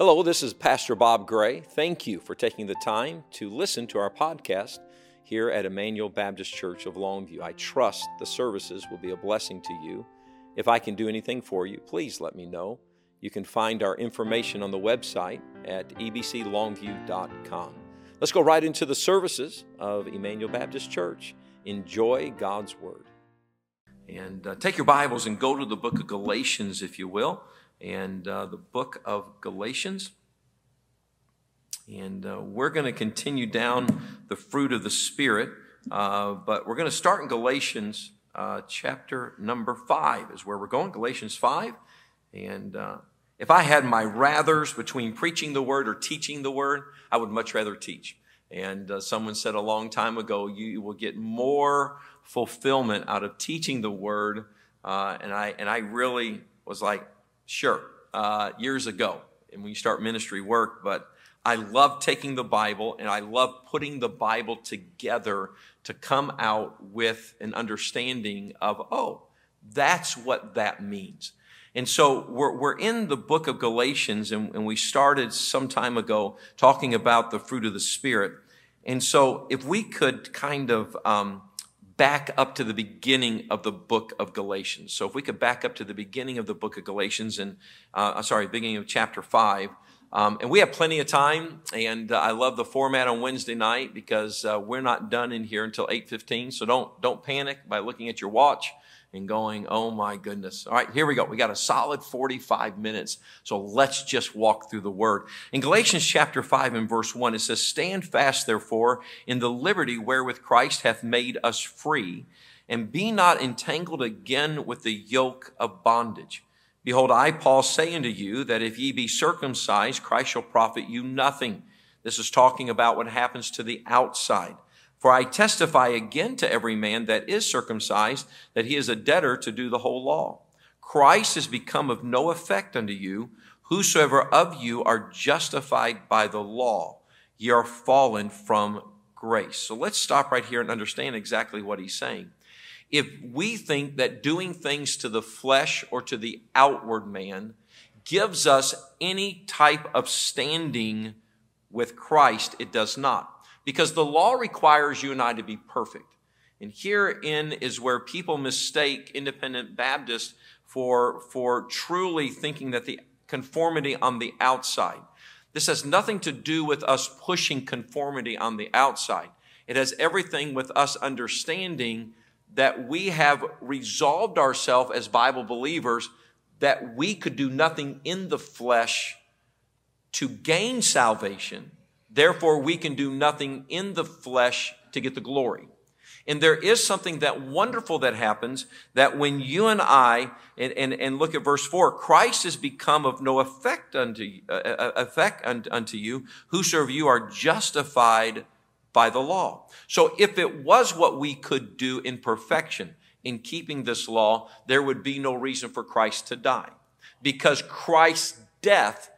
Hello, this is Pastor Bob Gray. Thank you for taking the time to listen to our podcast here at Emmanuel Baptist Church of Longview. I trust the services will be a blessing to you. If I can do anything for you, please let me know. You can find our information on the website at ebclongview.com. Let's go right into the services of Emmanuel Baptist Church. Enjoy God's Word. And uh, take your Bibles and go to the book of Galatians, if you will and uh, the book of Galatians. And uh, we're going to continue down the fruit of the Spirit, uh, but we're going to start in Galatians uh, chapter number five, is where we're going, Galatians 5. And uh, if I had my rathers between preaching the word or teaching the word, I would much rather teach. And uh, someone said a long time ago, you will get more fulfillment out of teaching the word. and I and I really was like, Sure, uh, years ago, and when you start ministry work, but I love taking the Bible and I love putting the Bible together to come out with an understanding of, oh, that's what that means. And so we're, we're in the book of Galatians, and, and we started some time ago talking about the fruit of the Spirit. And so if we could kind of um, back up to the beginning of the book of Galatians. So if we could back up to the beginning of the book of Galatians and, uh, sorry, beginning of chapter 5. Um, and we have plenty of time, and uh, I love the format on Wednesday night because uh, we're not done in here until 8.15, so don't, don't panic by looking at your watch and going, oh my goodness. All right, here we go. We got a solid 45 minutes. So let's just walk through the word. In Galatians chapter 5 and verse 1, it says, Stand fast, therefore, in the liberty wherewith Christ hath made us free, and be not entangled again with the yoke of bondage. Behold, I, Paul, say unto you that if ye be circumcised, Christ shall profit you nothing. This is talking about what happens to the outside. For I testify again to every man that is circumcised that he is a debtor to do the whole law. Christ is become of no effect unto you. Whosoever of you are justified by the law, ye are fallen from grace. So let's stop right here and understand exactly what he's saying. If we think that doing things to the flesh or to the outward man gives us any type of standing with Christ, it does not because the law requires you and I to be perfect. And herein is where people mistake independent Baptists for, for truly thinking that the conformity on the outside. This has nothing to do with us pushing conformity on the outside. It has everything with us understanding that we have resolved ourselves as Bible believers that we could do nothing in the flesh to gain salvation, Therefore, we can do nothing in the flesh to get the glory. And there is something that wonderful that happens that when you and I, and, and, and look at verse 4, Christ has become of no effect unto, uh, uh effect unto you, whosoever you are justified by the law. So if it was what we could do in perfection, in keeping this law, there would be no reason for Christ to die. Because Christ's death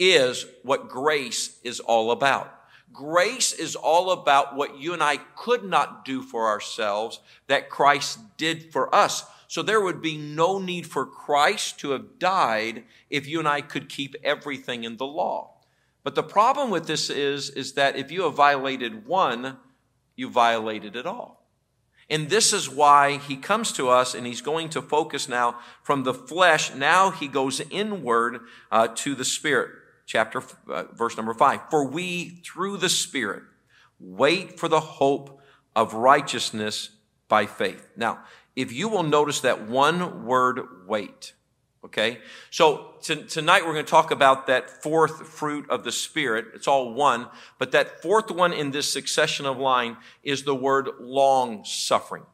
is what grace is all about. Grace is all about what you and I could not do for ourselves that Christ did for us. So there would be no need for Christ to have died if you and I could keep everything in the law. But the problem with this is, is that if you have violated one, you violated it all. And this is why he comes to us and he's going to focus now from the flesh. Now he goes inward uh, to the spirit chapter, uh, verse number five. For we, through the Spirit, wait for the hope of righteousness by faith. Now, if you will notice that one word, wait, okay? So t- tonight we're going to talk about that fourth fruit of the Spirit. It's all one, but that fourth one in this succession of line is the word long suffering.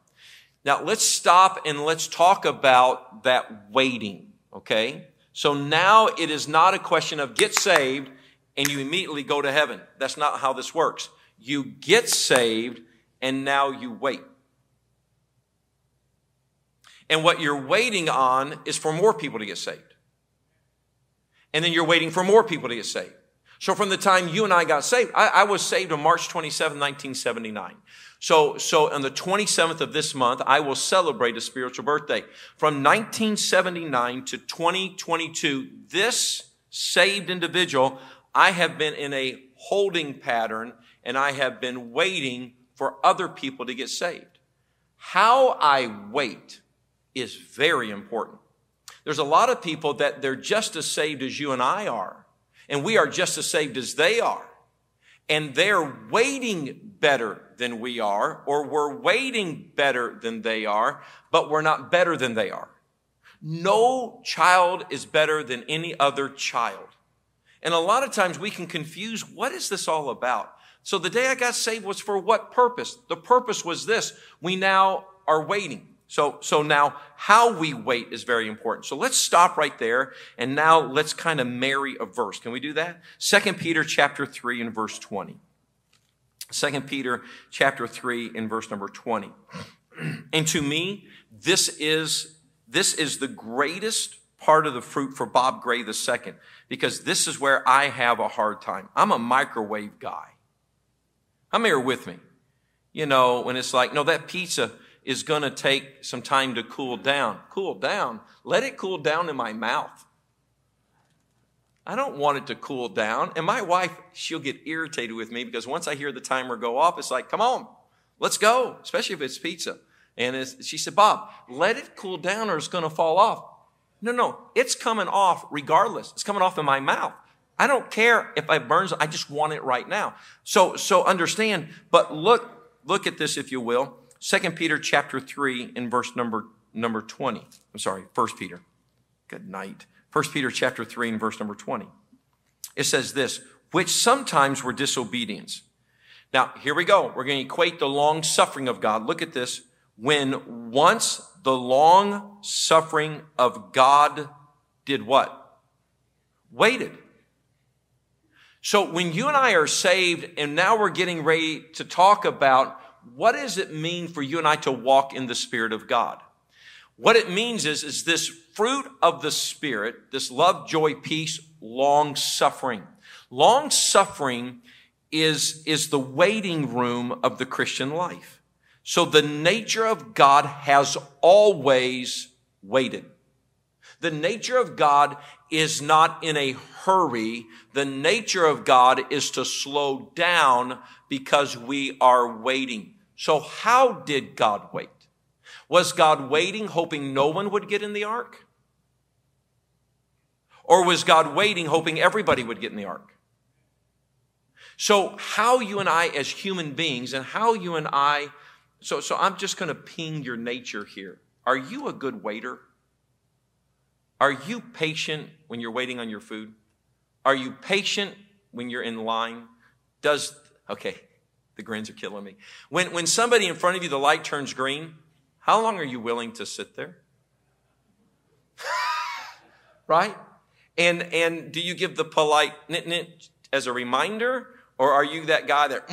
Now let's stop and let's talk about that waiting, okay? So now it is not a question of get saved and you immediately go to heaven. That's not how this works. You get saved and now you wait. And what you're waiting on is for more people to get saved. And then you're waiting for more people to get saved. So from the time you and I got saved, I, I was saved on March 27, 1979. So, so on the 27th of this month, I will celebrate a spiritual birthday. From 1979 to 2022, this saved individual, I have been in a holding pattern and I have been waiting for other people to get saved. How I wait is very important. There's a lot of people that they're just as saved as you and I are, and we are just as saved as they are. And they're waiting better than we are, or we're waiting better than they are, but we're not better than they are. No child is better than any other child. And a lot of times we can confuse what is this all about? So the day I got saved was for what purpose? The purpose was this. We now are waiting. So, so now how we wait is very important. So let's stop right there and now let's kind of marry a verse. Can we do that? Second Peter chapter three and verse 20. Second Peter chapter three and verse number 20. and to me, this is, this is the greatest part of the fruit for Bob Gray the second, because this is where I have a hard time. I'm a microwave guy. I'm here with me. You know, when it's like, no, that pizza is going to take some time to cool down. Cool down. Let it cool down in my mouth. I don't want it to cool down. And my wife, she'll get irritated with me because once I hear the timer go off, it's like, come on, let's go, especially if it's pizza. And she said, Bob, let it cool down or it's going to fall off. No, no, it's coming off regardless. It's coming off in my mouth. I don't care if it burns. I just want it right now. So, so understand, but look, look at this, if you will. Second Peter chapter three in verse number, number 20. I'm sorry, First Peter. Good night. First Peter chapter three and verse number 20. It says this, which sometimes were disobedience. Now, here we go. We're going to equate the long suffering of God. Look at this. When once the long suffering of God did what? Waited. So when you and I are saved and now we're getting ready to talk about what does it mean for you and I to walk in the Spirit of God? What it means is, is this fruit of the Spirit, this love, joy, peace, long suffering. Long suffering is, is the waiting room of the Christian life. So the nature of God has always waited. The nature of God is not in a hurry. The nature of God is to slow down because we are waiting. So how did God wait? Was God waiting hoping no one would get in the ark? Or was God waiting hoping everybody would get in the ark? So how you and I as human beings and how you and I so, so I'm just going to ping your nature here. Are you a good waiter? Are you patient when you're waiting on your food? Are you patient when you're in line? Does, okay, the grins are killing me. When, when somebody in front of you, the light turns green, how long are you willing to sit there? right? And, and do you give the polite nit nit as a reminder? Or are you that guy that,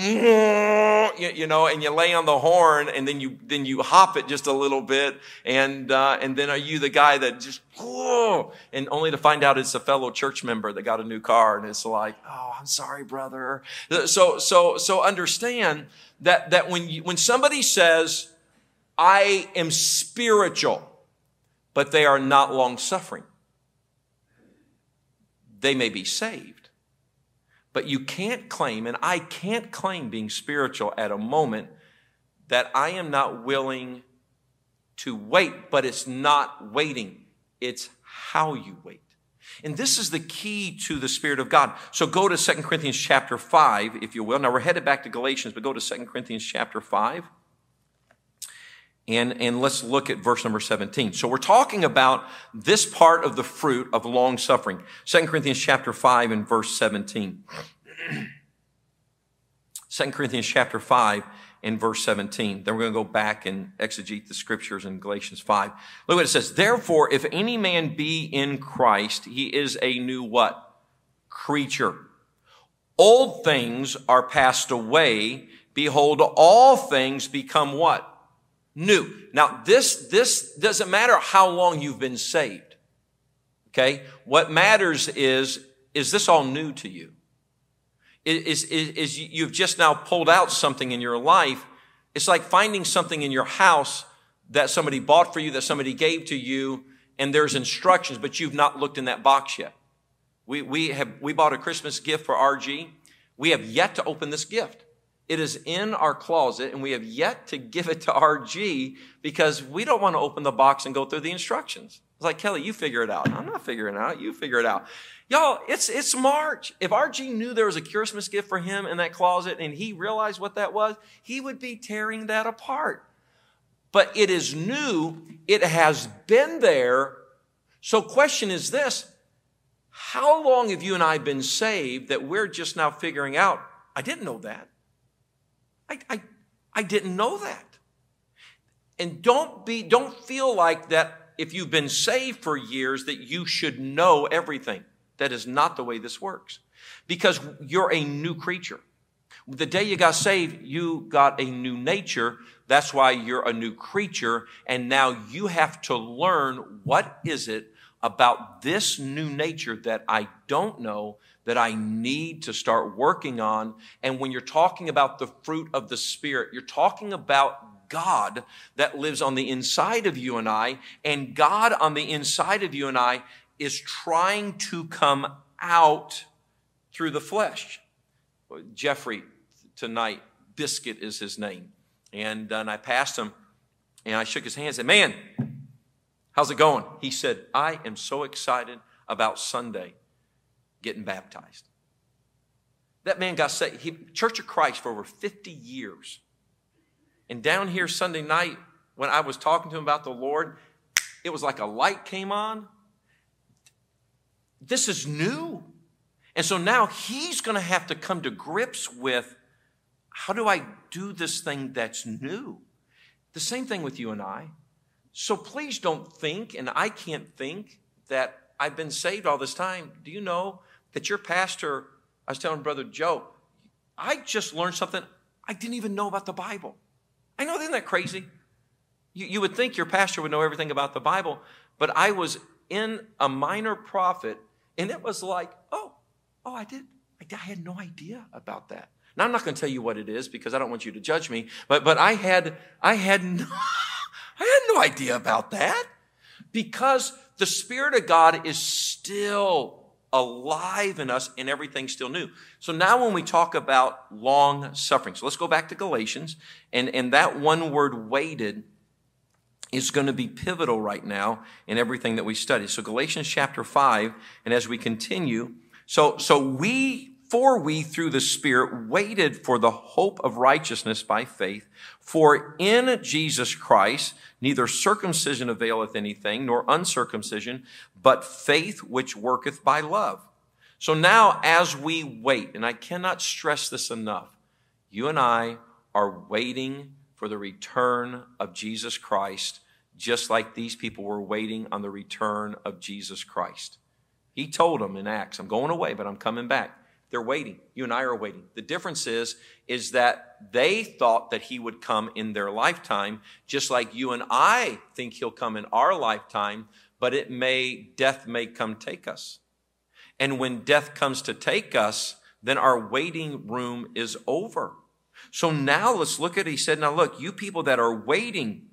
you know, and you lay on the horn and then you, then you hop it just a little bit. And, uh, and then are you the guy that just, and only to find out it's a fellow church member that got a new car and it's like, oh, I'm sorry, brother. So, so, so understand that, that when you, when somebody says, I am spiritual, but they are not long suffering, they may be saved but you can't claim, and I can't claim being spiritual at a moment that I am not willing to wait, but it's not waiting. It's how you wait. And this is the key to the Spirit of God. So go to 2 Corinthians chapter 5, if you will. Now we're headed back to Galatians, but go to 2 Corinthians chapter 5. And, and let's look at verse number 17. So we're talking about this part of the fruit of long suffering. 2 Corinthians chapter 5 and verse 17. 2 Corinthians chapter 5 and verse 17. Then we're going to go back and exegete the scriptures in Galatians 5. Look what it says. Therefore, if any man be in Christ, he is a new what? Creature. Old things are passed away. Behold, all things become what? New. Now, this, this doesn't matter how long you've been saved. Okay? What matters is, is this all new to you? Is, is, is you've just now pulled out something in your life. It's like finding something in your house that somebody bought for you, that somebody gave to you, and there's instructions, but you've not looked in that box yet. We, we, have, we bought a Christmas gift for RG. We have yet to open this gift. It is in our closet and we have yet to give it to RG because we don't want to open the box and go through the instructions. It's like, Kelly, you figure it out. I'm not figuring it out. You figure it out. Y'all, it's, it's March. If RG knew there was a Christmas gift for him in that closet and he realized what that was, he would be tearing that apart. But it is new. It has been there. So question is this. How long have you and I been saved that we're just now figuring out, I didn't know that. I, I, I didn't know that. And don't be, don't feel like that if you've been saved for years that you should know everything. That is not the way this works. Because you're a new creature. The day you got saved, you got a new nature. That's why you're a new creature. And now you have to learn what is it about this new nature that I don't know that I need to start working on. And when you're talking about the fruit of the Spirit, you're talking about God that lives on the inside of you and I, and God on the inside of you and I is trying to come out through the flesh. Jeffrey tonight, Biscuit is his name. And, uh, and I passed him and I shook his hand and said, Man, how's it going? He said, I am so excited about Sunday getting baptized. That man got saved. He, Church of Christ for over 50 years. And down here Sunday night, when I was talking to him about the Lord, it was like a light came on. This is new. And so now he's going to have to come to grips with how do I do this thing that's new? The same thing with you and I. So please don't think, and I can't think, that I've been saved all this time. Do you know that your pastor, I was telling Brother Joe, I just learned something I didn't even know about the Bible. I know, isn't that crazy? You, you would think your pastor would know everything about the Bible, but I was in a minor prophet, and it was like, oh, oh, I did. I, I had no idea about that. Now I'm not going to tell you what it is because I don't want you to judge me, but but I had I had no, I had no idea about that because the Spirit of God is still alive in us and everything's still new. So now when we talk about long suffering, so let's go back to Galatians and, and that one word waited is going to be pivotal right now in everything that we study. So Galatians chapter 5, and as we continue, so, so we for we through the Spirit waited for the hope of righteousness by faith. For in Jesus Christ, neither circumcision availeth anything, nor uncircumcision, but faith which worketh by love. So now, as we wait, and I cannot stress this enough, you and I are waiting for the return of Jesus Christ, just like these people were waiting on the return of Jesus Christ. He told them in Acts, I'm going away, but I'm coming back. They're waiting. You and I are waiting. The difference is, is that they thought that he would come in their lifetime, just like you and I think he'll come in our lifetime, but it may, death may come take us. And when death comes to take us, then our waiting room is over. So now let's look at it. He said, now look, you people that are waiting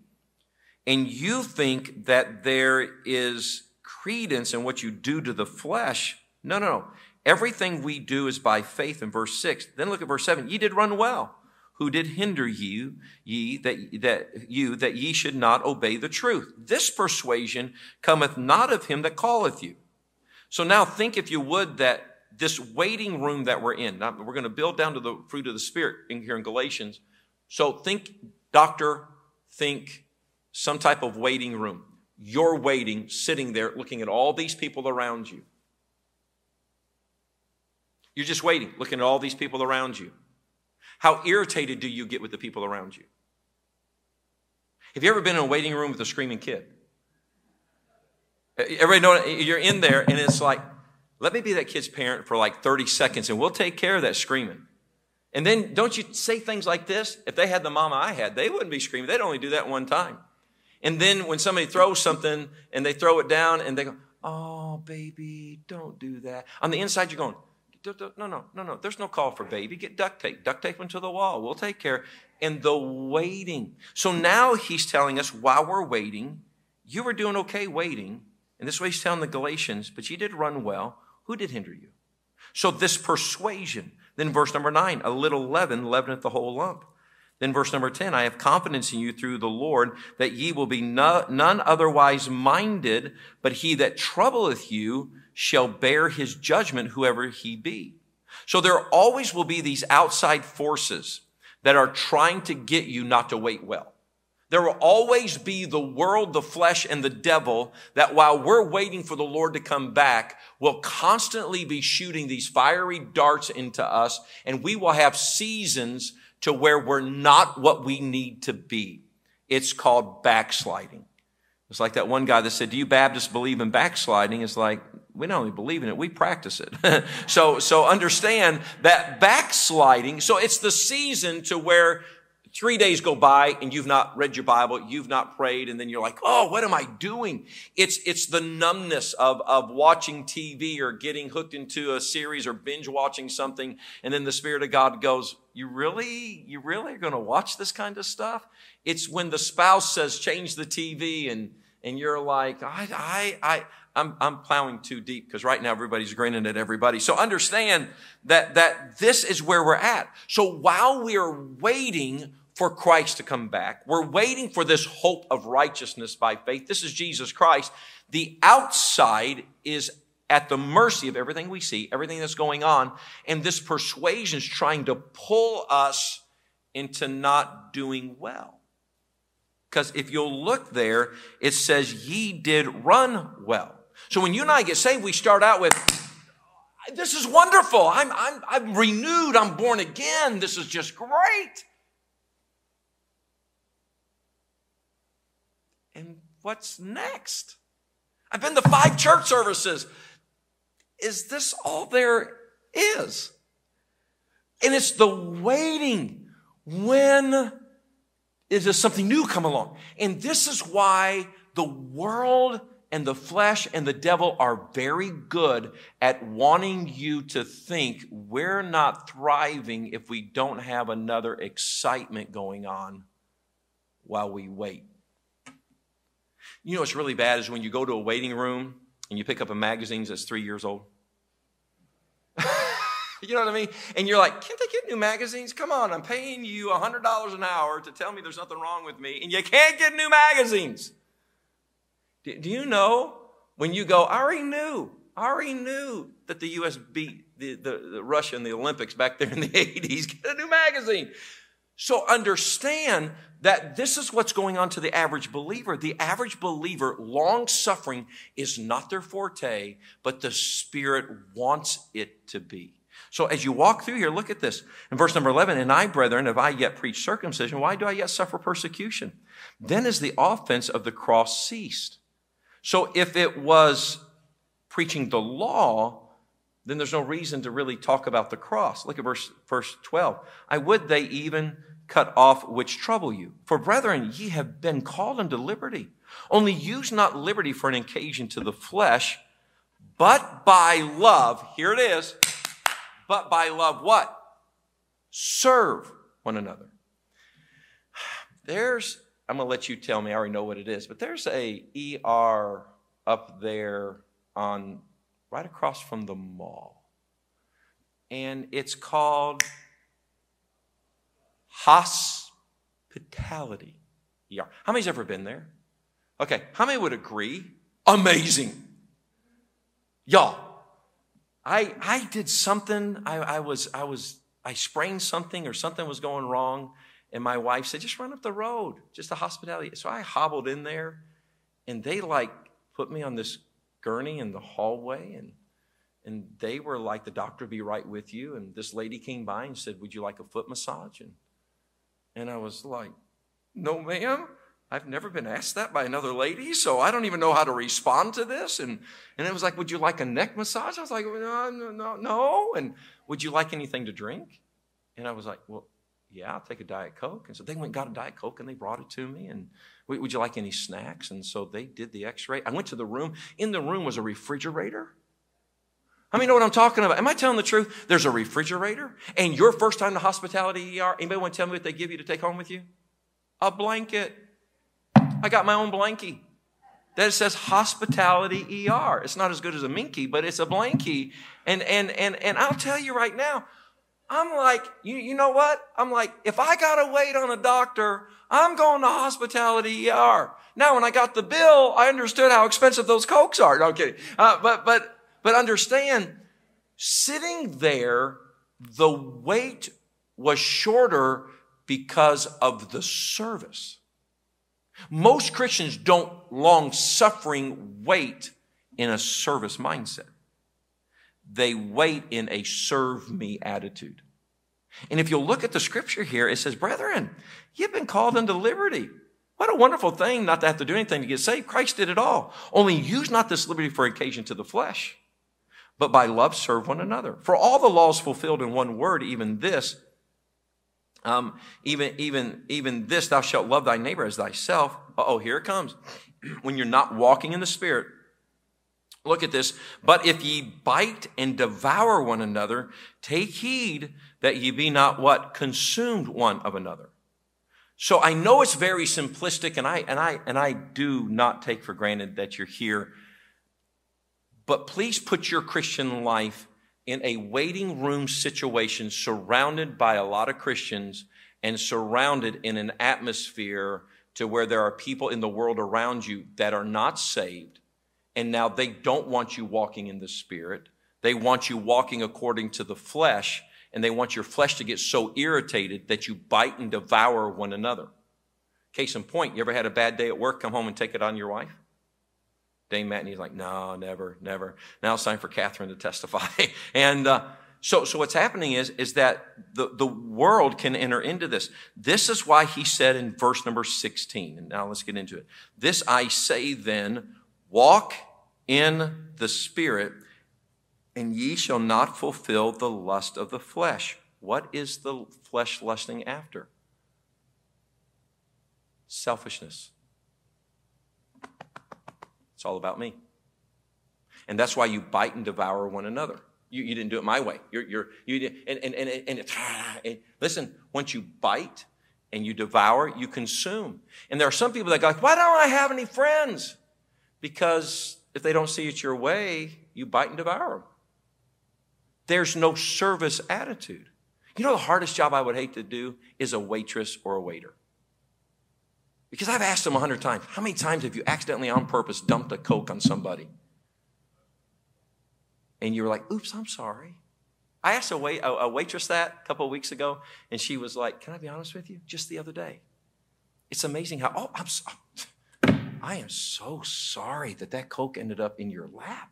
and you think that there is credence in what you do to the flesh. No, no, no. Everything we do is by faith in verse 6. Then look at verse 7. Ye did run well. Who did hinder you, ye that, that you that ye should not obey the truth? This persuasion cometh not of him that calleth you. So now think, if you would, that this waiting room that we're in. Now we're going to build down to the fruit of the spirit in here in Galatians. So think doctor, think some type of waiting room. You're waiting, sitting there, looking at all these people around you. You're just waiting, looking at all these people around you. How irritated do you get with the people around you? Have you ever been in a waiting room with a screaming kid? Everybody know you're in there and it's like, let me be that kid's parent for like 30 seconds and we'll take care of that screaming. And then don't you say things like this? If they had the mama I had, they wouldn't be screaming. They'd only do that one time. And then when somebody throws something and they throw it down and they go, oh, baby, don't do that. On the inside, you're going, no, no, no, no. There's no call for baby. Get duct tape. Duct tape them to the wall. We'll take care. And the waiting. So now he's telling us while we're waiting, you were doing okay waiting. And this way he's telling the Galatians, but you did run well. Who did hinder you? So this persuasion. Then verse number nine, a little leaven leaveneth the whole lump. Then verse number 10, I have confidence in you through the Lord that ye will be no, none otherwise minded, but he that troubleth you shall bear his judgment, whoever he be. So there always will be these outside forces that are trying to get you not to wait well. There will always be the world, the flesh, and the devil that while we're waiting for the Lord to come back, will constantly be shooting these fiery darts into us, and we will have seasons to where we're not what we need to be. It's called backsliding. It's like that one guy that said, Do you Baptists believe in backsliding? It's like, we not only believe in it, we practice it. so, so understand that backsliding, so it's the season to where Three days go by and you've not read your Bible, you've not prayed, and then you're like, oh, what am I doing? It's, it's the numbness of, of watching TV or getting hooked into a series or binge watching something. And then the Spirit of God goes, you really, you really are going to watch this kind of stuff? It's when the spouse says, change the TV and, and you're like, I, I, I, I'm, I'm plowing too deep because right now everybody's grinning at everybody. So understand that, that this is where we're at. So while we are waiting for Christ to come back. We're waiting for this hope of righteousness by faith. This is Jesus Christ. The outside is at the mercy of everything we see, everything that's going on. And this persuasion is trying to pull us into not doing well. Because if you'll look there, it says, ye did run well. So when you and I get saved, we start out with, this is wonderful. I'm, I'm, I'm renewed. I'm born again. This is just great. And what's next? I've been to five church services. Is this all there is? And it's the waiting when is there something new come along. And this is why the world and the flesh and the devil are very good at wanting you to think we're not thriving if we don't have another excitement going on while we wait. You know what's really bad is when you go to a waiting room and you pick up a magazine that's three years old. you know what I mean? And you're like, can't they get new magazines? Come on, I'm paying you $100 an hour to tell me there's nothing wrong with me, and you can't get new magazines. Do, do you know when you go, I already knew, I already knew that the U.S. beat the, the, the Russia in the Olympics back there in the 80s. Get a new magazine. So understand that this is what's going on to the average believer. The average believer, long suffering is not their forte, but the Spirit wants it to be. So as you walk through here, look at this. In verse number 11, and I, brethren, have I yet preached circumcision, why do I yet suffer persecution? Then is the offense of the cross ceased. So if it was preaching the law, then there's no reason to really talk about the cross. Look at verse, verse 12. I would they even cut off which trouble you. For brethren, ye have been called unto liberty. Only use not liberty for an occasion to the flesh, but by love, here it is, but by love what? Serve one another. There's, I'm going to let you tell me, I already know what it is, but there's a ER up there on, right across from the mall. And it's called hospitality. ER. How many's ever been there? Okay, how many would agree? Amazing. Y'all, I I did something, I, I was I was I sprained something or something was going wrong, and my wife said, just run up the road, just the hospitality. So I hobbled in there, and they like put me on this gurney in the hallway and and they were like the doctor be right with you and this lady came by and said would you like a foot massage and and I was like, No, ma'am. I've never been asked that by another lady, so I don't even know how to respond to this. And, and it was like, Would you like a neck massage? I was like, No, no, no. And would you like anything to drink? And I was like, Well, yeah, I'll take a Diet Coke. And so they went and got a Diet Coke and they brought it to me. And would you like any snacks? And so they did the x ray. I went to the room. In the room was a refrigerator how many know what I'm talking about? Am I telling the truth? There's a refrigerator, and your first time to hospitality ER, anybody want to tell me what they give you to take home with you? A blanket. I got my own blankie. that it says hospitality ER. It's not as good as a minky, but it's a blankie. And, and, and, and I'll tell you right now, I'm like, you, you know what? I'm like, if I got to wait on a doctor, I'm going to hospitality ER. Now, when I got the bill, I understood how expensive those cokes are. No, I'm kidding. Uh, but, but, but understand, sitting there, the wait was shorter because of the service. Most Christians don't long suffering wait in a service mindset. They wait in a serve me attitude. And if you'll look at the scripture here, it says, Brethren, you've been called unto liberty. What a wonderful thing not to have to do anything to get saved. Christ did it all. Only use not this liberty for occasion to the flesh, but by love serve one another. For all the laws fulfilled in one word, even this, um, even, even, even this, thou shalt love thy neighbor as thyself. Oh, here it comes. when you're not walking in the Spirit, look at this. But if ye bite and devour one another, take heed that ye be not what? Consumed one of another. So I know it's very simplistic and I, and I, and I do not take for granted that you're here. But please put your Christian life in a waiting room situation surrounded by a lot of Christians and surrounded in an atmosphere to where there are people in the world around you that are not saved. And now they don't want you walking in the spirit. They want you walking according to the flesh and they want your flesh to get so irritated that you bite and devour one another. Case in point, you ever had a bad day at work, come home and take it on your wife? Dame Matney's like, no, never, never. Now it's time for Catherine to testify. and uh, so, so what's happening is, is that the, the world can enter into this. This is why he said in verse number 16, and now let's get into it. This I say then, walk in the Spirit, and ye shall not fulfill the lust of the flesh. What is the flesh lusting after? Selfishness it's all about me. And that's why you bite and devour one another. You, you didn't do it my way. You're, you're, you and, and, and, and, and listen, once you bite and you devour, you consume. And there are some people that go, like, why don't I have any friends? Because if they don't see it your way, you bite and devour them. There's no service attitude. You know, the hardest job I would hate to do is a waitress or a waiter. Because I've asked them a hundred times, how many times have you accidentally on purpose dumped a Coke on somebody? And you were like, oops, I'm sorry. I asked a, wait, a, waitress that a couple of weeks ago, and she was like, can I be honest with you? Just the other day. It's amazing how, oh, I'm I am so sorry that that Coke ended up in your lap.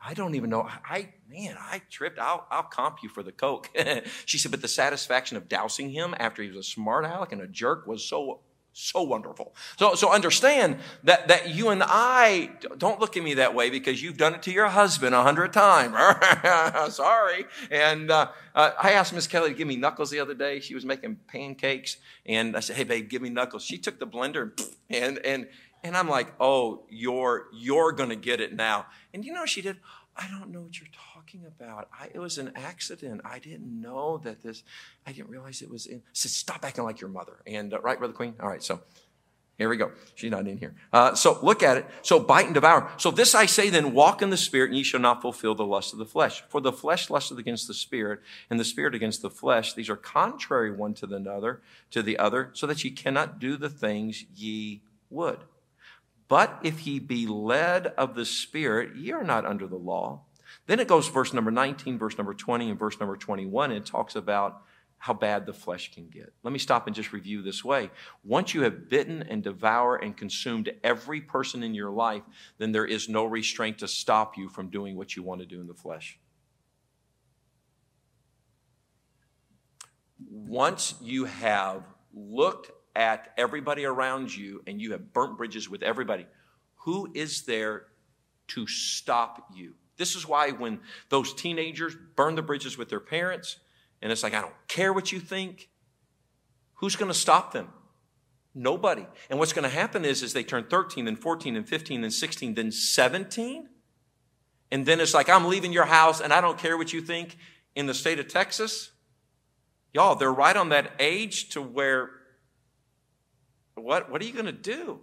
I don't even know. I, man, I tripped. I'll, I'll comp you for the Coke. she said, but the satisfaction of dousing him after he was a smart aleck and a jerk was so so wonderful. So, so understand that, that you and I, don't look at me that way because you've done it to your husband a hundred times. Sorry. And uh, uh, I asked Miss Kelly to give me knuckles the other day. She was making pancakes. And I said, hey, babe, give me knuckles. She took the blender and, and, and I'm like, oh, you're, you're to get it now. And you know she did? I don't know what you're talking about. I, it was an accident. I didn't know that this, I didn't realize it was in. Said, stop acting like your mother. And, uh, right, Brother Queen? All right, so here we go. She's not in here. Uh, so look at it. So bite and devour. So this I say then, walk in the spirit, and ye shall not fulfill the lust of the flesh. For the flesh lusteth against the spirit, and the spirit against the flesh. These are contrary one to the other, to the other, so that ye cannot do the things ye would. But if ye be led of the Spirit, ye are not under the law. Then it goes verse number 19, verse number 20, and verse number 21, and it talks about how bad the flesh can get. Let me stop and just review this way. Once you have bitten and devoured and consumed every person in your life, then there is no restraint to stop you from doing what you want to do in the flesh. Once you have looked at everybody around you and you have burnt bridges with everybody, who is there to stop you? This is why when those teenagers burn the bridges with their parents, and it's like, I don't care what you think, who's going to stop them? Nobody. And what's going to happen is, is they turn 13, then 14, then 15, then 16, then 17. And then it's like, I'm leaving your house and I don't care what you think in the state of Texas. Y'all, they're right on that age to where what, what are you going to do?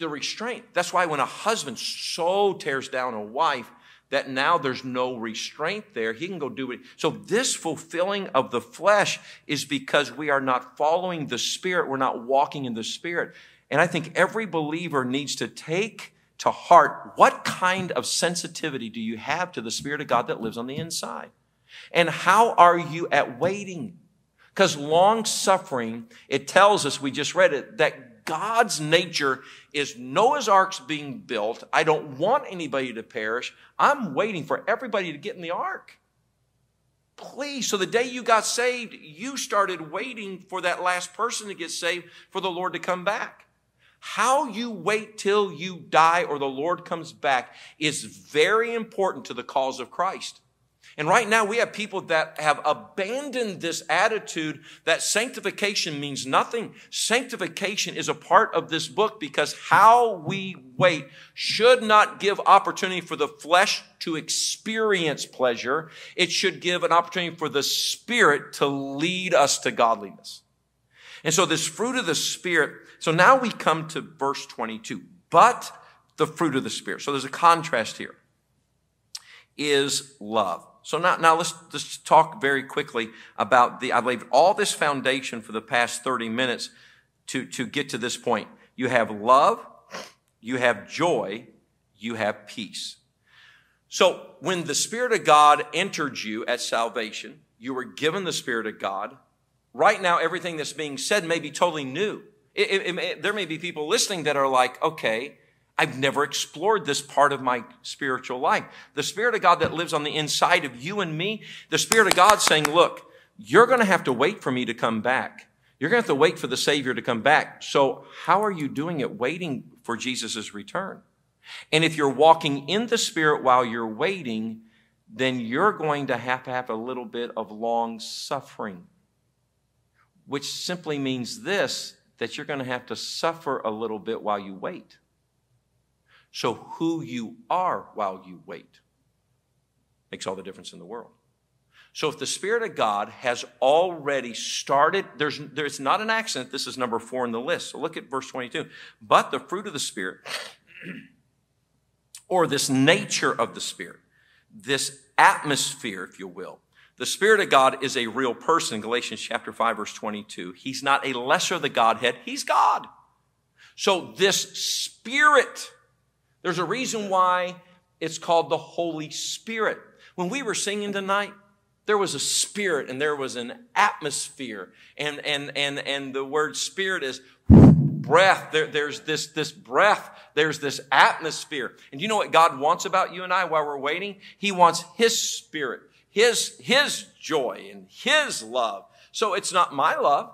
the restraint. That's why when a husband so tears down a wife, that now there's no restraint there. He can go do it. So this fulfilling of the flesh is because we are not following the Spirit. We're not walking in the Spirit. And I think every believer needs to take to heart what kind of sensitivity do you have to the Spirit of God that lives on the inside? And how are you at waiting? Because long suffering, it tells us, we just read it, that God's nature is Noah's ark's being built. I don't want anybody to perish. I'm waiting for everybody to get in the ark. Please. So the day you got saved, you started waiting for that last person to get saved for the Lord to come back. How you wait till you die or the Lord comes back is very important to the cause of Christ. And right now we have people that have abandoned this attitude that sanctification means nothing. Sanctification is a part of this book because how we wait should not give opportunity for the flesh to experience pleasure. It should give an opportunity for the spirit to lead us to godliness. And so this fruit of the spirit, so now we come to verse 22, but the fruit of the spirit. So there's a contrast here is love. So now, now let's just talk very quickly about the, I laid all this foundation for the past 30 minutes to, to get to this point. You have love, you have joy, you have peace. So when the Spirit of God entered you at salvation, you were given the Spirit of God. Right now, everything that's being said may be totally new. It, it, it, there may be people listening that are like, okay, I've never explored this part of my spiritual life. The Spirit of God that lives on the inside of you and me, the Spirit of God saying, look, you're going to have to wait for me to come back. You're going to have to wait for the Savior to come back. So how are you doing it waiting for Jesus' return? And if you're walking in the Spirit while you're waiting, then you're going to have to have a little bit of long suffering, which simply means this, that you're going to have to suffer a little bit while you wait. So who you are while you wait makes all the difference in the world. So if the Spirit of God has already started, there's, there's not an accident. This is number four in the list. So look at verse 22. But the fruit of the Spirit, or this nature of the Spirit, this atmosphere, if you will, the Spirit of God is a real person. Galatians chapter 5, verse 22. He's not a lesser of the Godhead. He's God. So this Spirit there's a reason why it's called the Holy Spirit. When we were singing tonight, there was a spirit and there was an atmosphere. And, and, and, and the word spirit is breath. There, there's this, this breath. There's this atmosphere. And you know what God wants about you and I while we're waiting? He wants His spirit, His, His joy and His love. So it's not my love.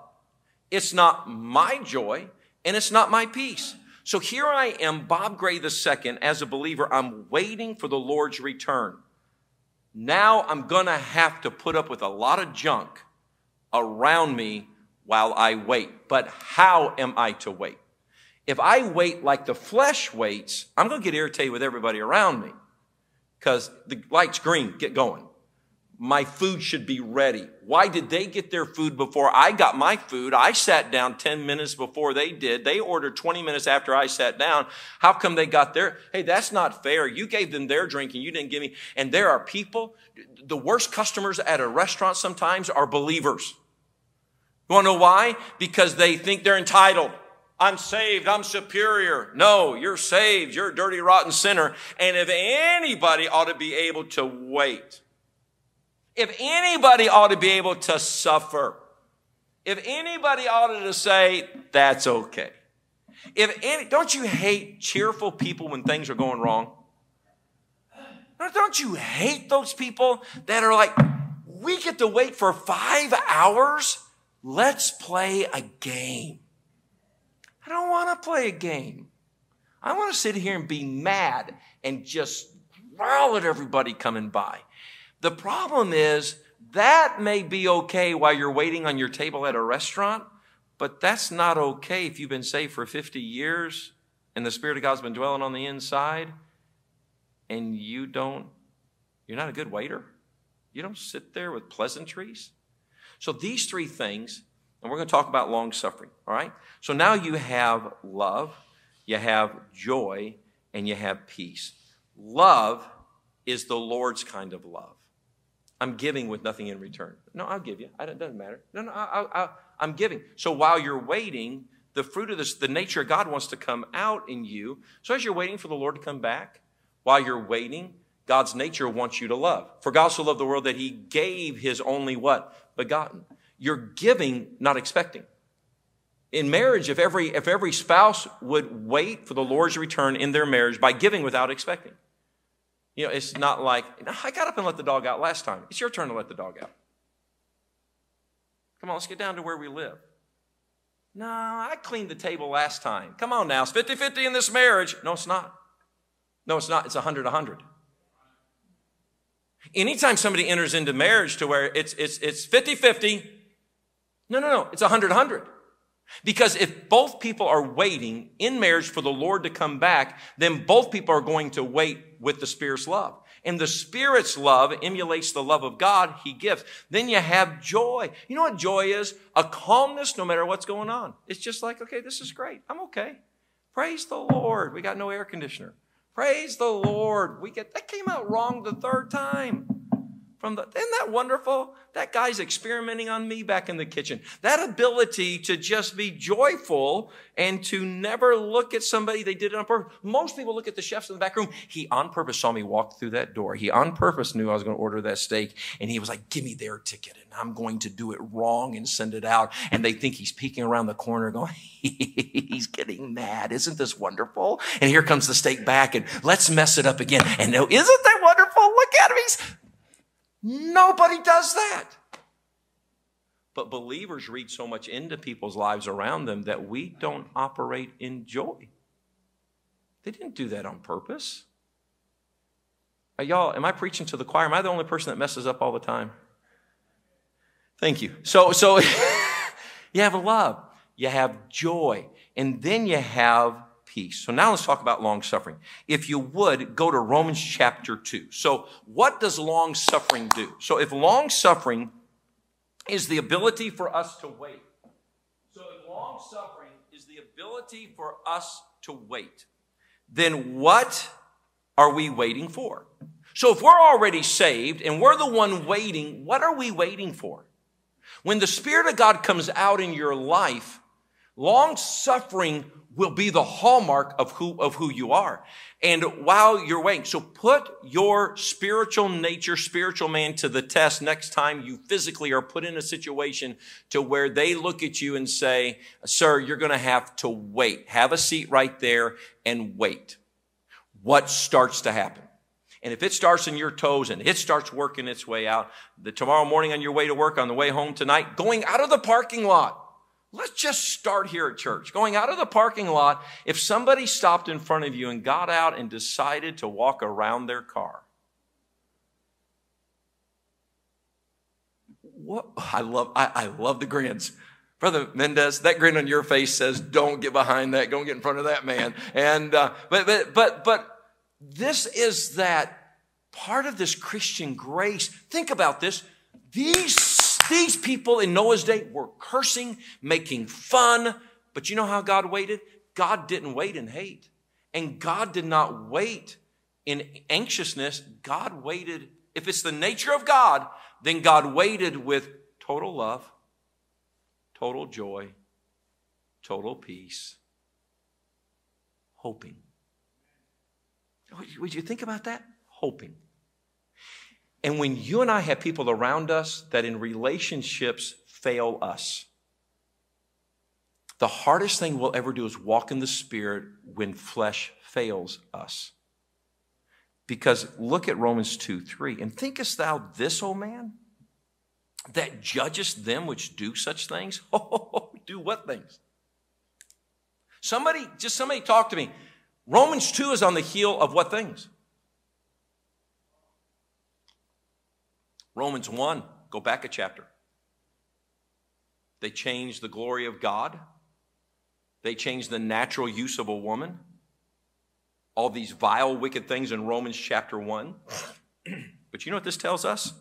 It's not my joy and it's not my peace. So here I am, Bob Gray II, as a believer. I'm waiting for the Lord's return. Now I'm going to have to put up with a lot of junk around me while I wait. But how am I to wait? If I wait like the flesh waits, I'm going to get irritated with everybody around me because the light's green, get going my food should be ready. Why did they get their food before I got my food? I sat down 10 minutes before they did. They ordered 20 minutes after I sat down. How come they got their? Hey, that's not fair. You gave them their drink and you didn't give me. And there are people, the worst customers at a restaurant sometimes are believers. You want to know why? Because they think they're entitled. I'm saved. I'm superior. No, you're saved. You're a dirty, rotten sinner. And if anybody ought to be able to wait, if anybody ought to be able to suffer, if anybody ought to say, that's okay. If any, don't you hate cheerful people when things are going wrong? Don't you hate those people that are like, we get to wait for five hours? Let's play a game. I don't want to play a game. I want to sit here and be mad and just growl at everybody coming by. The problem is that may be okay while you're waiting on your table at a restaurant, but that's not okay if you've been saved for 50 years and the Spirit of God's been dwelling on the inside and you don't, you're not a good waiter. You don't sit there with pleasantries. So these three things, and we're going to talk about long suffering, all right? So now you have love, you have joy, and you have peace. Love is the Lord's kind of love. I'm giving with nothing in return. No, I'll give you. It doesn't matter. No, no, I, am giving. So while you're waiting, the fruit of this, the nature of God wants to come out in you. So as you're waiting for the Lord to come back, while you're waiting, God's nature wants you to love. For God so loved the world that he gave his only what? Begotten. You're giving, not expecting. In marriage, if every, if every spouse would wait for the Lord's return in their marriage by giving without expecting. You know, it's not like, I got up and let the dog out last time. It's your turn to let the dog out. Come on, let's get down to where we live. No, I cleaned the table last time. Come on now, it's 50 50 in this marriage. No, it's not. No, it's not. It's 100 100. Anytime somebody enters into marriage to where it's, it's, it's 50 50, no, no, no, it's 100 100. Because if both people are waiting in marriage for the Lord to come back, then both people are going to wait with the Spirit's love. And the Spirit's love emulates the love of God He gives. Then you have joy. You know what joy is? A calmness no matter what's going on. It's just like, okay, this is great. I'm okay. Praise the Lord. We got no air conditioner. Praise the Lord. We get that came out wrong the third time from the, isn't that wonderful? That guy's experimenting on me back in the kitchen. That ability to just be joyful and to never look at somebody they did it on purpose. Most people look at the chefs in the back room. He on purpose saw me walk through that door. He on purpose knew I was going to order that steak and he was like, give me their ticket and I'm going to do it wrong and send it out. And they think he's peeking around the corner going, he's getting mad. Isn't this wonderful? And here comes the steak back and let's mess it up again. And no, isn't that wonderful? Look at him. He's, Nobody does that. But believers read so much into people's lives around them that we don't operate in joy. They didn't do that on purpose. Uh, y'all, am I preaching to the choir? Am I the only person that messes up all the time? Thank you. So, so you have love, you have joy, and then you have peace. So now let's talk about long suffering. If you would, go to Romans chapter 2. So what does long suffering do? So if long suffering is the ability for us to wait. So if long suffering is the ability for us to wait, then what are we waiting for? So if we're already saved and we're the one waiting, what are we waiting for? When the Spirit of God comes out in your life, long suffering will be the hallmark of who, of who you are. And while you're waiting, so put your spiritual nature, spiritual man to the test next time you physically are put in a situation to where they look at you and say, sir, you're going to have to wait. Have a seat right there and wait. What starts to happen? And if it starts in your toes and it starts working its way out, the tomorrow morning on your way to work, on the way home tonight, going out of the parking lot, Let's just start here at church. Going out of the parking lot, if somebody stopped in front of you and got out and decided to walk around their car, what I love, I, I love the grins. Brother Mendez, that grin on your face says, "Don't get behind that. Don't get in front of that man." And uh, but but but but this is that part of this Christian grace. Think about this. These these people in Noah's day were cursing, making fun. But you know how God waited? God didn't wait in hate. And God did not wait in anxiousness. God waited. If it's the nature of God, then God waited with total love, total joy, total peace, hoping. Would you think about that? Hoping. And when you and I have people around us that in relationships fail us, the hardest thing we'll ever do is walk in the Spirit when flesh fails us. Because look at Romans 2 3. And thinkest thou this, O man, that judgest them which do such things? Oh, do what things? Somebody, just somebody talk to me. Romans 2 is on the heel of what things? Romans 1, go back a chapter. They changed the glory of God. They changed the natural use of a woman. All these vile, wicked things in Romans chapter 1. but you know what this tells us?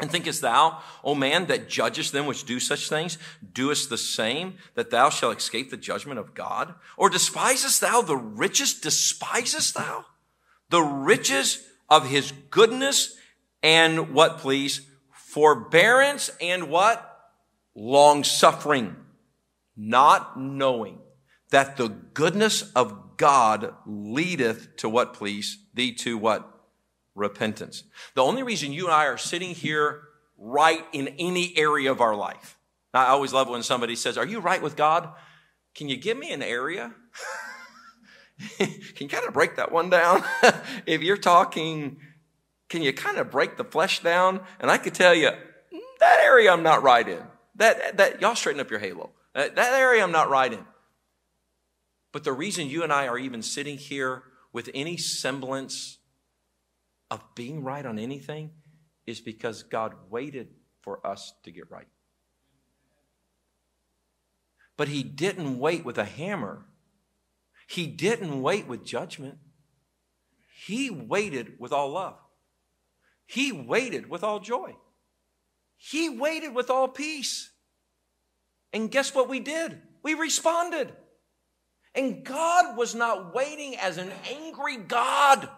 And thinkest thou, O man, that judgest them which do such things, doest the same, that thou shalt escape the judgment of God? Or despisest thou the riches, despisest thou the riches of his goodness and what please? Forbearance and what? Long suffering, not knowing that the goodness of God leadeth to what please? Thee to what? repentance. The only reason you and I are sitting here right in any area of our life. I always love when somebody says, Are you right with God? Can you give me an area? can you kind of break that one down? if you're talking, can you kind of break the flesh down? And I could tell you, that area I'm not right in. That, that, y'all straighten up your halo. That, that area I'm not right in. But the reason you and I are even sitting here with any semblance of being right on anything is because God waited for us to get right. But He didn't wait with a hammer, He didn't wait with judgment. He waited with all love. He waited with all joy. He waited with all peace. And guess what we did? We responded. And God was not waiting as an angry God.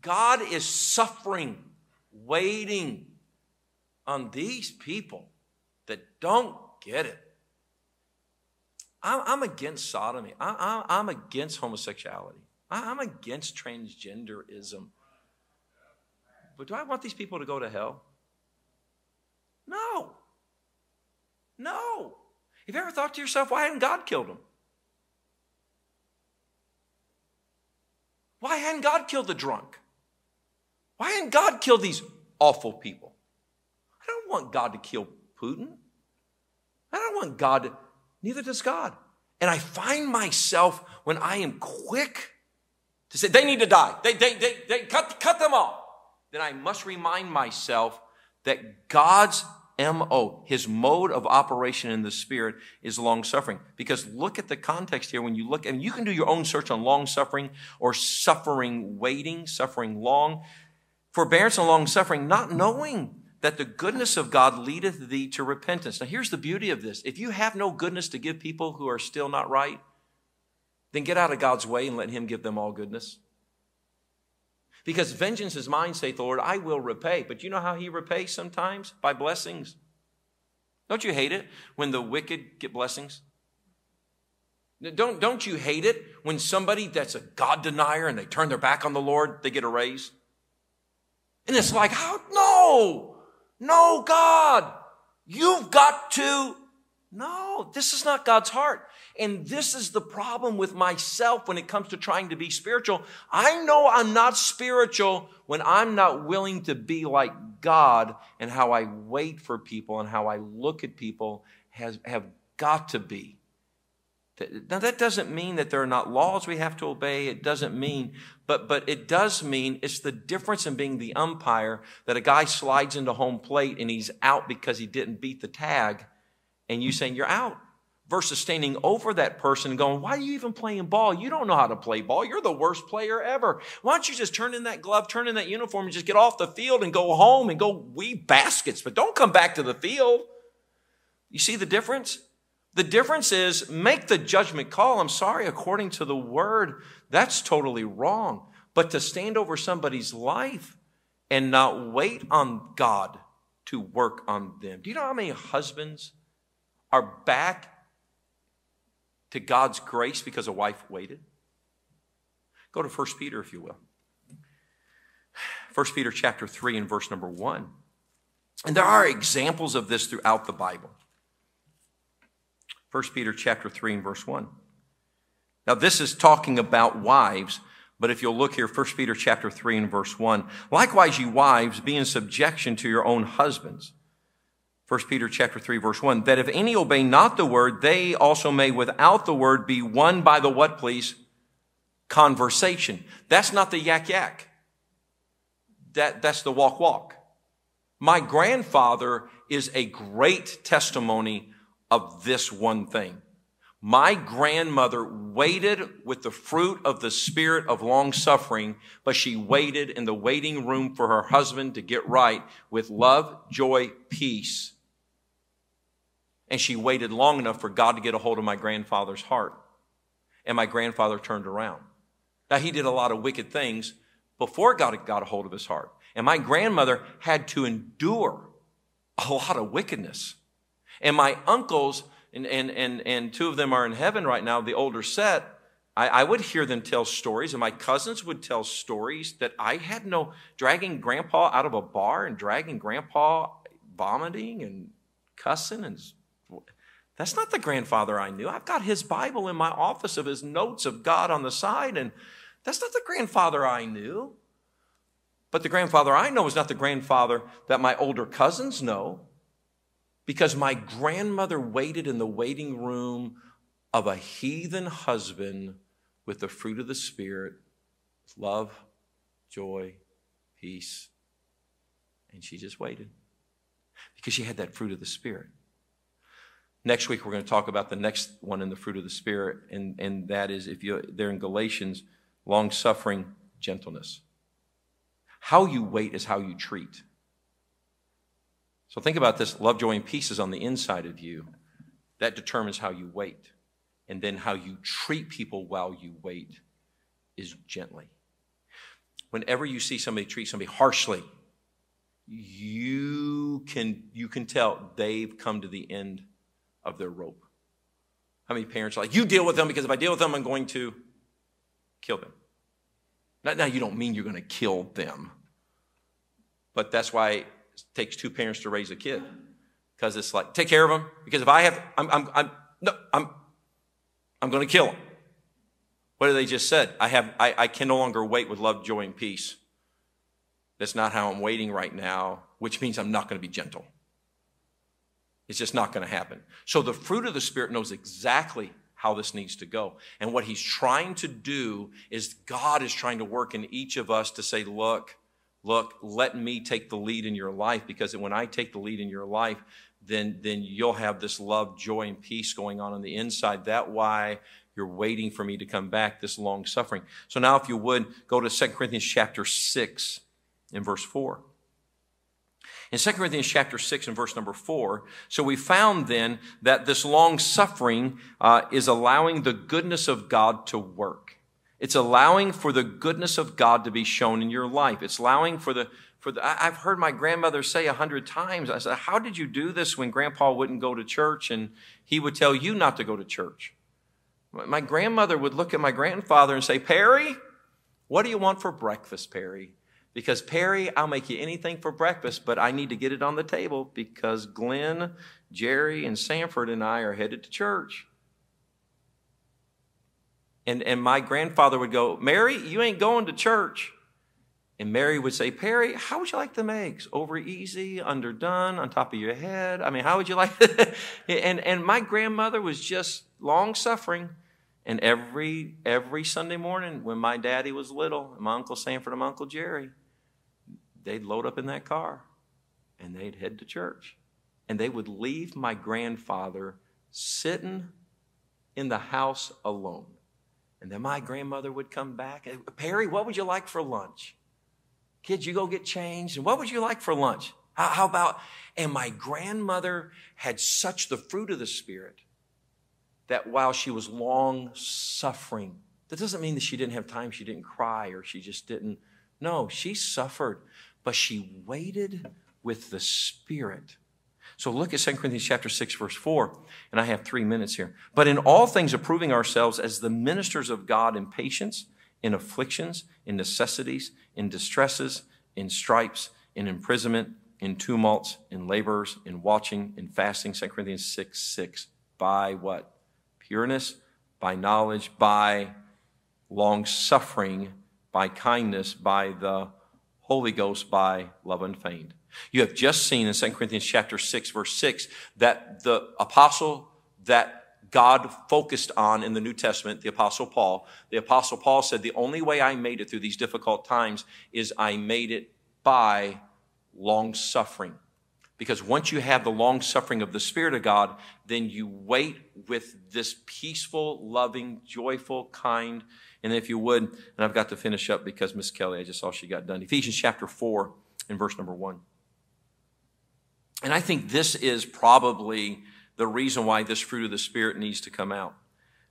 God is suffering, waiting on these people that don't get it. I'm, against sodomy. I'm against homosexuality. I'm against transgenderism. But do I want these people to go to hell? No. No. Have you ever thought to yourself, why hadn't God killed them? Why hadn't God killed the drunk? Why hadn't God killed these awful people? I don't want God to kill Putin. I don't want God to, neither does God. And I find myself when I am quick to say, they need to die. They, they, they, they cut, cut them off. Then I must remind myself that God's MO, his mode of operation in the spirit is long suffering. Because look at the context here when you look, and you can do your own search on long suffering or suffering waiting, suffering long forbearance and long suffering, not knowing that the goodness of God leadeth thee to repentance. Now, here's the beauty of this. If you have no goodness to give people who are still not right, then get out of God's way and let Him give them all goodness. Because vengeance is mine, saith the Lord, I will repay. But you know how He repays sometimes? By blessings. Don't you hate it when the wicked get blessings? Don't, don't you hate it when somebody that's a God denier and they turn their back on the Lord, they get a raise? And it's like, how? No, no, God, you've got to. No, this is not God's heart. And this is the problem with myself when it comes to trying to be spiritual. I know I'm not spiritual when I'm not willing to be like God and how I wait for people and how I look at people has, have got to be. Now, that doesn't mean that there are not laws we have to obey. It doesn't mean, but, but it does mean it's the difference in being the umpire that a guy slides into home plate and he's out because he didn't beat the tag and you saying you're out versus standing over that person and going, why are you even playing ball? You don't know how to play ball. You're the worst player ever. Why don't you just turn in that glove, turn in that uniform and just get off the field and go home and go weave baskets, but don't come back to the field. You see the difference? The difference is make the judgment call. I'm sorry, according to the word, that's totally wrong. But to stand over somebody's life and not wait on God to work on them. Do you know how many husbands are back to God's grace because a wife waited? Go to 1 Peter, if you will. 1 Peter chapter 3 and verse number 1. And there are examples of this throughout the Bible. 1 Peter chapter 3 and verse 1. Now this is talking about wives, but if you'll look here, 1 Peter chapter 3 and verse 1. Likewise, you wives, be in subjection to your own husbands. 1 Peter chapter 3 verse 1. That if any obey not the word, they also may without the word be won by the what please? Conversation. That's not the yak yak. That, that's the walk walk. My grandfather is a great testimony of this one thing. My grandmother waited with the fruit of the spirit of long suffering, but she waited in the waiting room for her husband to get right with love, joy, peace. And she waited long enough for God to get a hold of my grandfather's heart. And my grandfather turned around. Now, he did a lot of wicked things before God got a hold of his heart. And my grandmother had to endure a lot of wickedness. And my uncles and, and, and, and two of them are in heaven right now, the older set, I, I, would hear them tell stories, and my cousins would tell stories that I had no dragging grandpa out of a bar and dragging grandpa vomiting and cussing and that's not the grandfather I knew. I've got his Bible in my office of his notes of God on the side, and that's not the grandfather I knew. But the grandfather I know is not the grandfather that my older cousins know because my grandmother waited in the waiting room of a heathen husband with the fruit of the Spirit love, joy, peace. And she just waited because she had that fruit of the Spirit. Next week, we're going to talk about the next one in the fruit of the Spirit, and, and that is if you they're in Galatians, long suffering, gentleness. How you wait is how you treat. So think about this love, joy, and peace is on the inside of you. That determines how you wait. And then how you treat people while you wait is gently. Whenever you see somebody treat somebody harshly, you can, you can tell they've come to the end of their rope. How many parents are like, you deal with them because if I deal with them, I'm going to kill them. Now, now you don't mean you're going to kill them, but that's why it takes two parents to raise a kid because it's like take care of them because if I have I'm I'm I'm no I'm I'm going to kill them. What did they just said? I have I, I can no longer wait with love, joy, and peace. That's not how I'm waiting right now, which means I'm not going to be gentle. It's just not going to happen. So the fruit of the Spirit knows exactly how this needs to go. And what he's trying to do is God is trying to work in each of us to say, look, look, let me take the lead in your life because when I take the lead in your life, then, then you'll have this love, joy, and peace going on on the inside. That why you're waiting for me to come back, this long suffering. So now if you would, go to 2 Corinthians chapter 6 in verse 4. In 2 Corinthians chapter 6 and verse number 4, so we found then that this long suffering uh, is allowing the goodness of God to work. It's allowing for the goodness of God to be shown in your life. It's allowing for the for the, I've heard my grandmother say a hundred times. I said, "How did you do this when Grandpa wouldn't go to church and he would tell you not to go to church?" My grandmother would look at my grandfather and say, "Perry, what do you want for breakfast, Perry?" Because Perry, I'll make you anything for breakfast, but I need to get it on the table because Glenn, Jerry, and Sanford and I are headed to church. And, and my grandfather would go, Mary, you ain't going to church. And Mary would say, Perry, how would you like them eggs? Over easy, underdone, on top of your head? I mean, how would you like and, and my grandmother was just long suffering. And every, every Sunday morning when my daddy was little, my Uncle Sanford and my Uncle Jerry, they'd load up in that car and they'd head to church. And they would leave my grandfather sitting in the house alone. And then my grandmother would come back. Perry, what would you like for lunch? Kids, you go get changed. And what would you like for lunch? How, how about? And my grandmother had such the fruit of the Spirit that while she was long suffering, that doesn't mean that she didn't have time, she didn't cry, or she just didn't. No, she suffered, but she waited with the Spirit so look at 2 Corinthians chapter 6 verse 4, and I have 3 minutes here. But in all things approving ourselves as the ministers of God in patience, in afflictions, in necessities, in distresses, in stripes, in imprisonment, in tumults, in labors, in watching, in fasting, 2 Corinthians 6 6. By what? Pureness, by knowledge, by long suffering, by kindness, by the Holy Ghost, by love unfeigned. You have just seen in 2 Corinthians chapter 6 verse 6 that the apostle that God focused on in the New Testament, the apostle Paul, the apostle Paul said the only way I made it through these difficult times is I made it by long suffering. Because once you have the long suffering of the Spirit of God, then you wait with this peaceful, loving, joyful, kind. And if you would, and I've got to finish up because Miss Kelly, I just saw she got done. Ephesians chapter 4 and verse number 1. And I think this is probably the reason why this fruit of the Spirit needs to come out.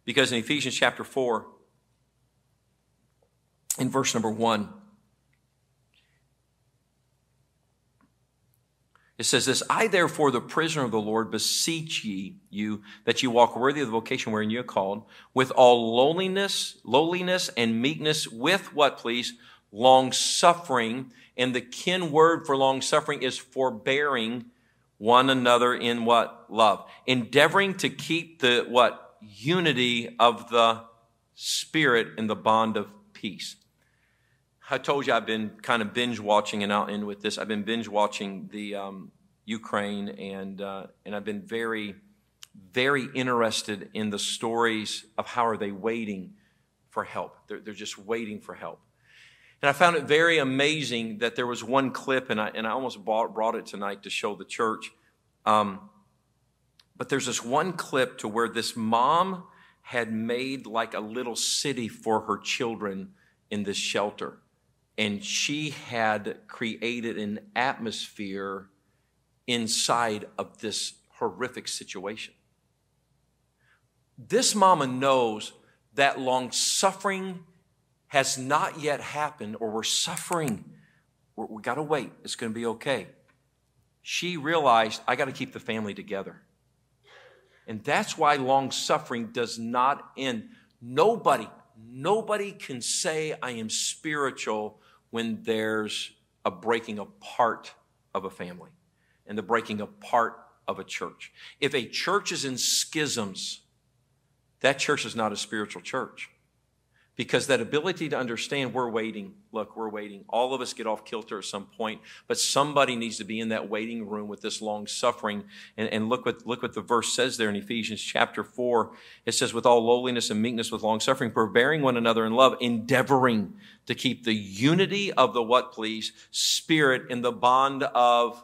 Because in Ephesians chapter 4, in verse number 1, It says this, I therefore, the prisoner of the Lord, beseech ye you that you walk worthy of the vocation wherein you are called, with all lowliness, lowliness and meekness, with what please? Long suffering. And the kin word for long suffering is forbearing one another in what? Love. Endeavoring to keep the what? Unity of the spirit in the bond of peace. I told you I've been kind of binge watching, and I'll end with this. I've been binge watching the um, Ukraine, and uh, and I've been very, very interested in the stories of how are they waiting for help. They're, they're just waiting for help. And I found it very amazing that there was one clip, and I, and I almost bought, brought it tonight to show the church. Um, but there's this one clip to where this mom had made like a little city for her children in this shelter and she had created an atmosphere inside of this horrific situation. This mama knows that long suffering has not yet happened, or we're suffering. We got to wait. It's going to be okay. She realized, I got to keep the family together. And that's why long suffering does not end. Nobody, nobody can say I am spiritual when there's a breaking apart of a family and the breaking apart of a church. If a church is in schisms, that church is not a spiritual church. Because that ability to understand, we're waiting. Look, we're waiting. All of us get off kilter at some point, but somebody needs to be in that waiting room with this long suffering. And, and look what look what the verse says there in Ephesians chapter four. It says, "With all lowliness and meekness, with long suffering, forbearing one another in love, endeavoring to keep the unity of the what, please, spirit in the bond of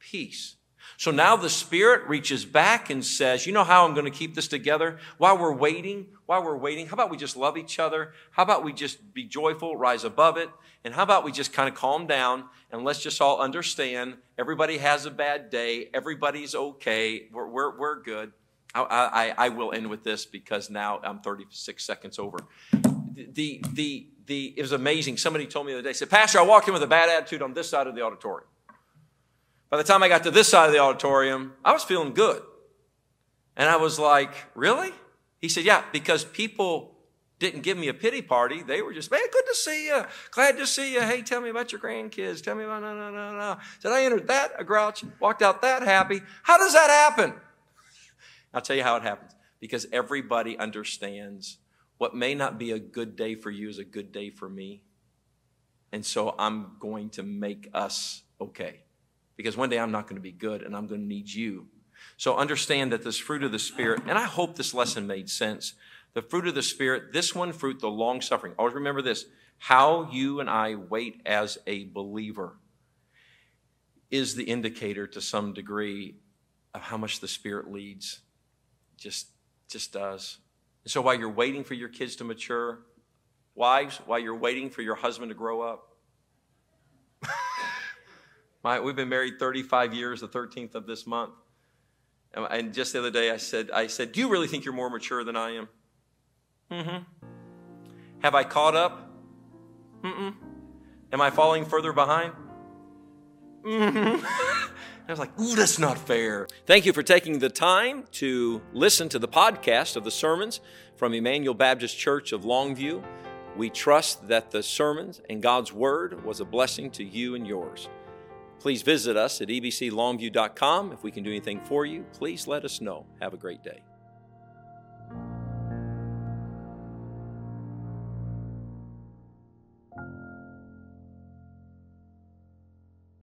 peace." So now the Spirit reaches back and says, You know how I'm going to keep this together? While we're waiting, while we're waiting, how about we just love each other? How about we just be joyful, rise above it? And how about we just kind of calm down and let's just all understand everybody has a bad day, everybody's okay, we're, we're, we're good. I, I, I will end with this because now I'm 36 seconds over. The, the, the, it was amazing. Somebody told me the other day, said, Pastor, I walked in with a bad attitude on this side of the auditorium. By the time I got to this side of the auditorium, I was feeling good. And I was like, Really? He said, Yeah, because people didn't give me a pity party. They were just, Man, good to see you. Glad to see you. Hey, tell me about your grandkids. Tell me about, no, no, no, no. Said, I entered that a grouch, walked out that happy. How does that happen? I'll tell you how it happens. Because everybody understands what may not be a good day for you is a good day for me. And so I'm going to make us okay because one day I'm not going to be good and I'm going to need you. So understand that this fruit of the Spirit, and I hope this lesson made sense. The fruit of the Spirit, this one fruit, the long suffering. Always remember this how you and I wait as a believer is the indicator to some degree of how much the Spirit leads. Just, just does. And so while you're waiting for your kids to mature, wives, while you're waiting for your husband to grow up, my, we've been married 35 years, the 13th of this month. And, and just the other day, I said, I said, Do you really think you're more mature than I am? Mm-hmm. Have I caught up? Mm-mm. Am I falling further behind? Mm-hmm. I was like, ooh, that's not fair. Thank you for taking the time to listen to the podcast of the sermons from Emmanuel Baptist Church of Longview. We trust that the sermons and God's Word was a blessing to you and yours. Please visit us at ebclongview.com. If we can do anything for you, please let us know. Have a great day.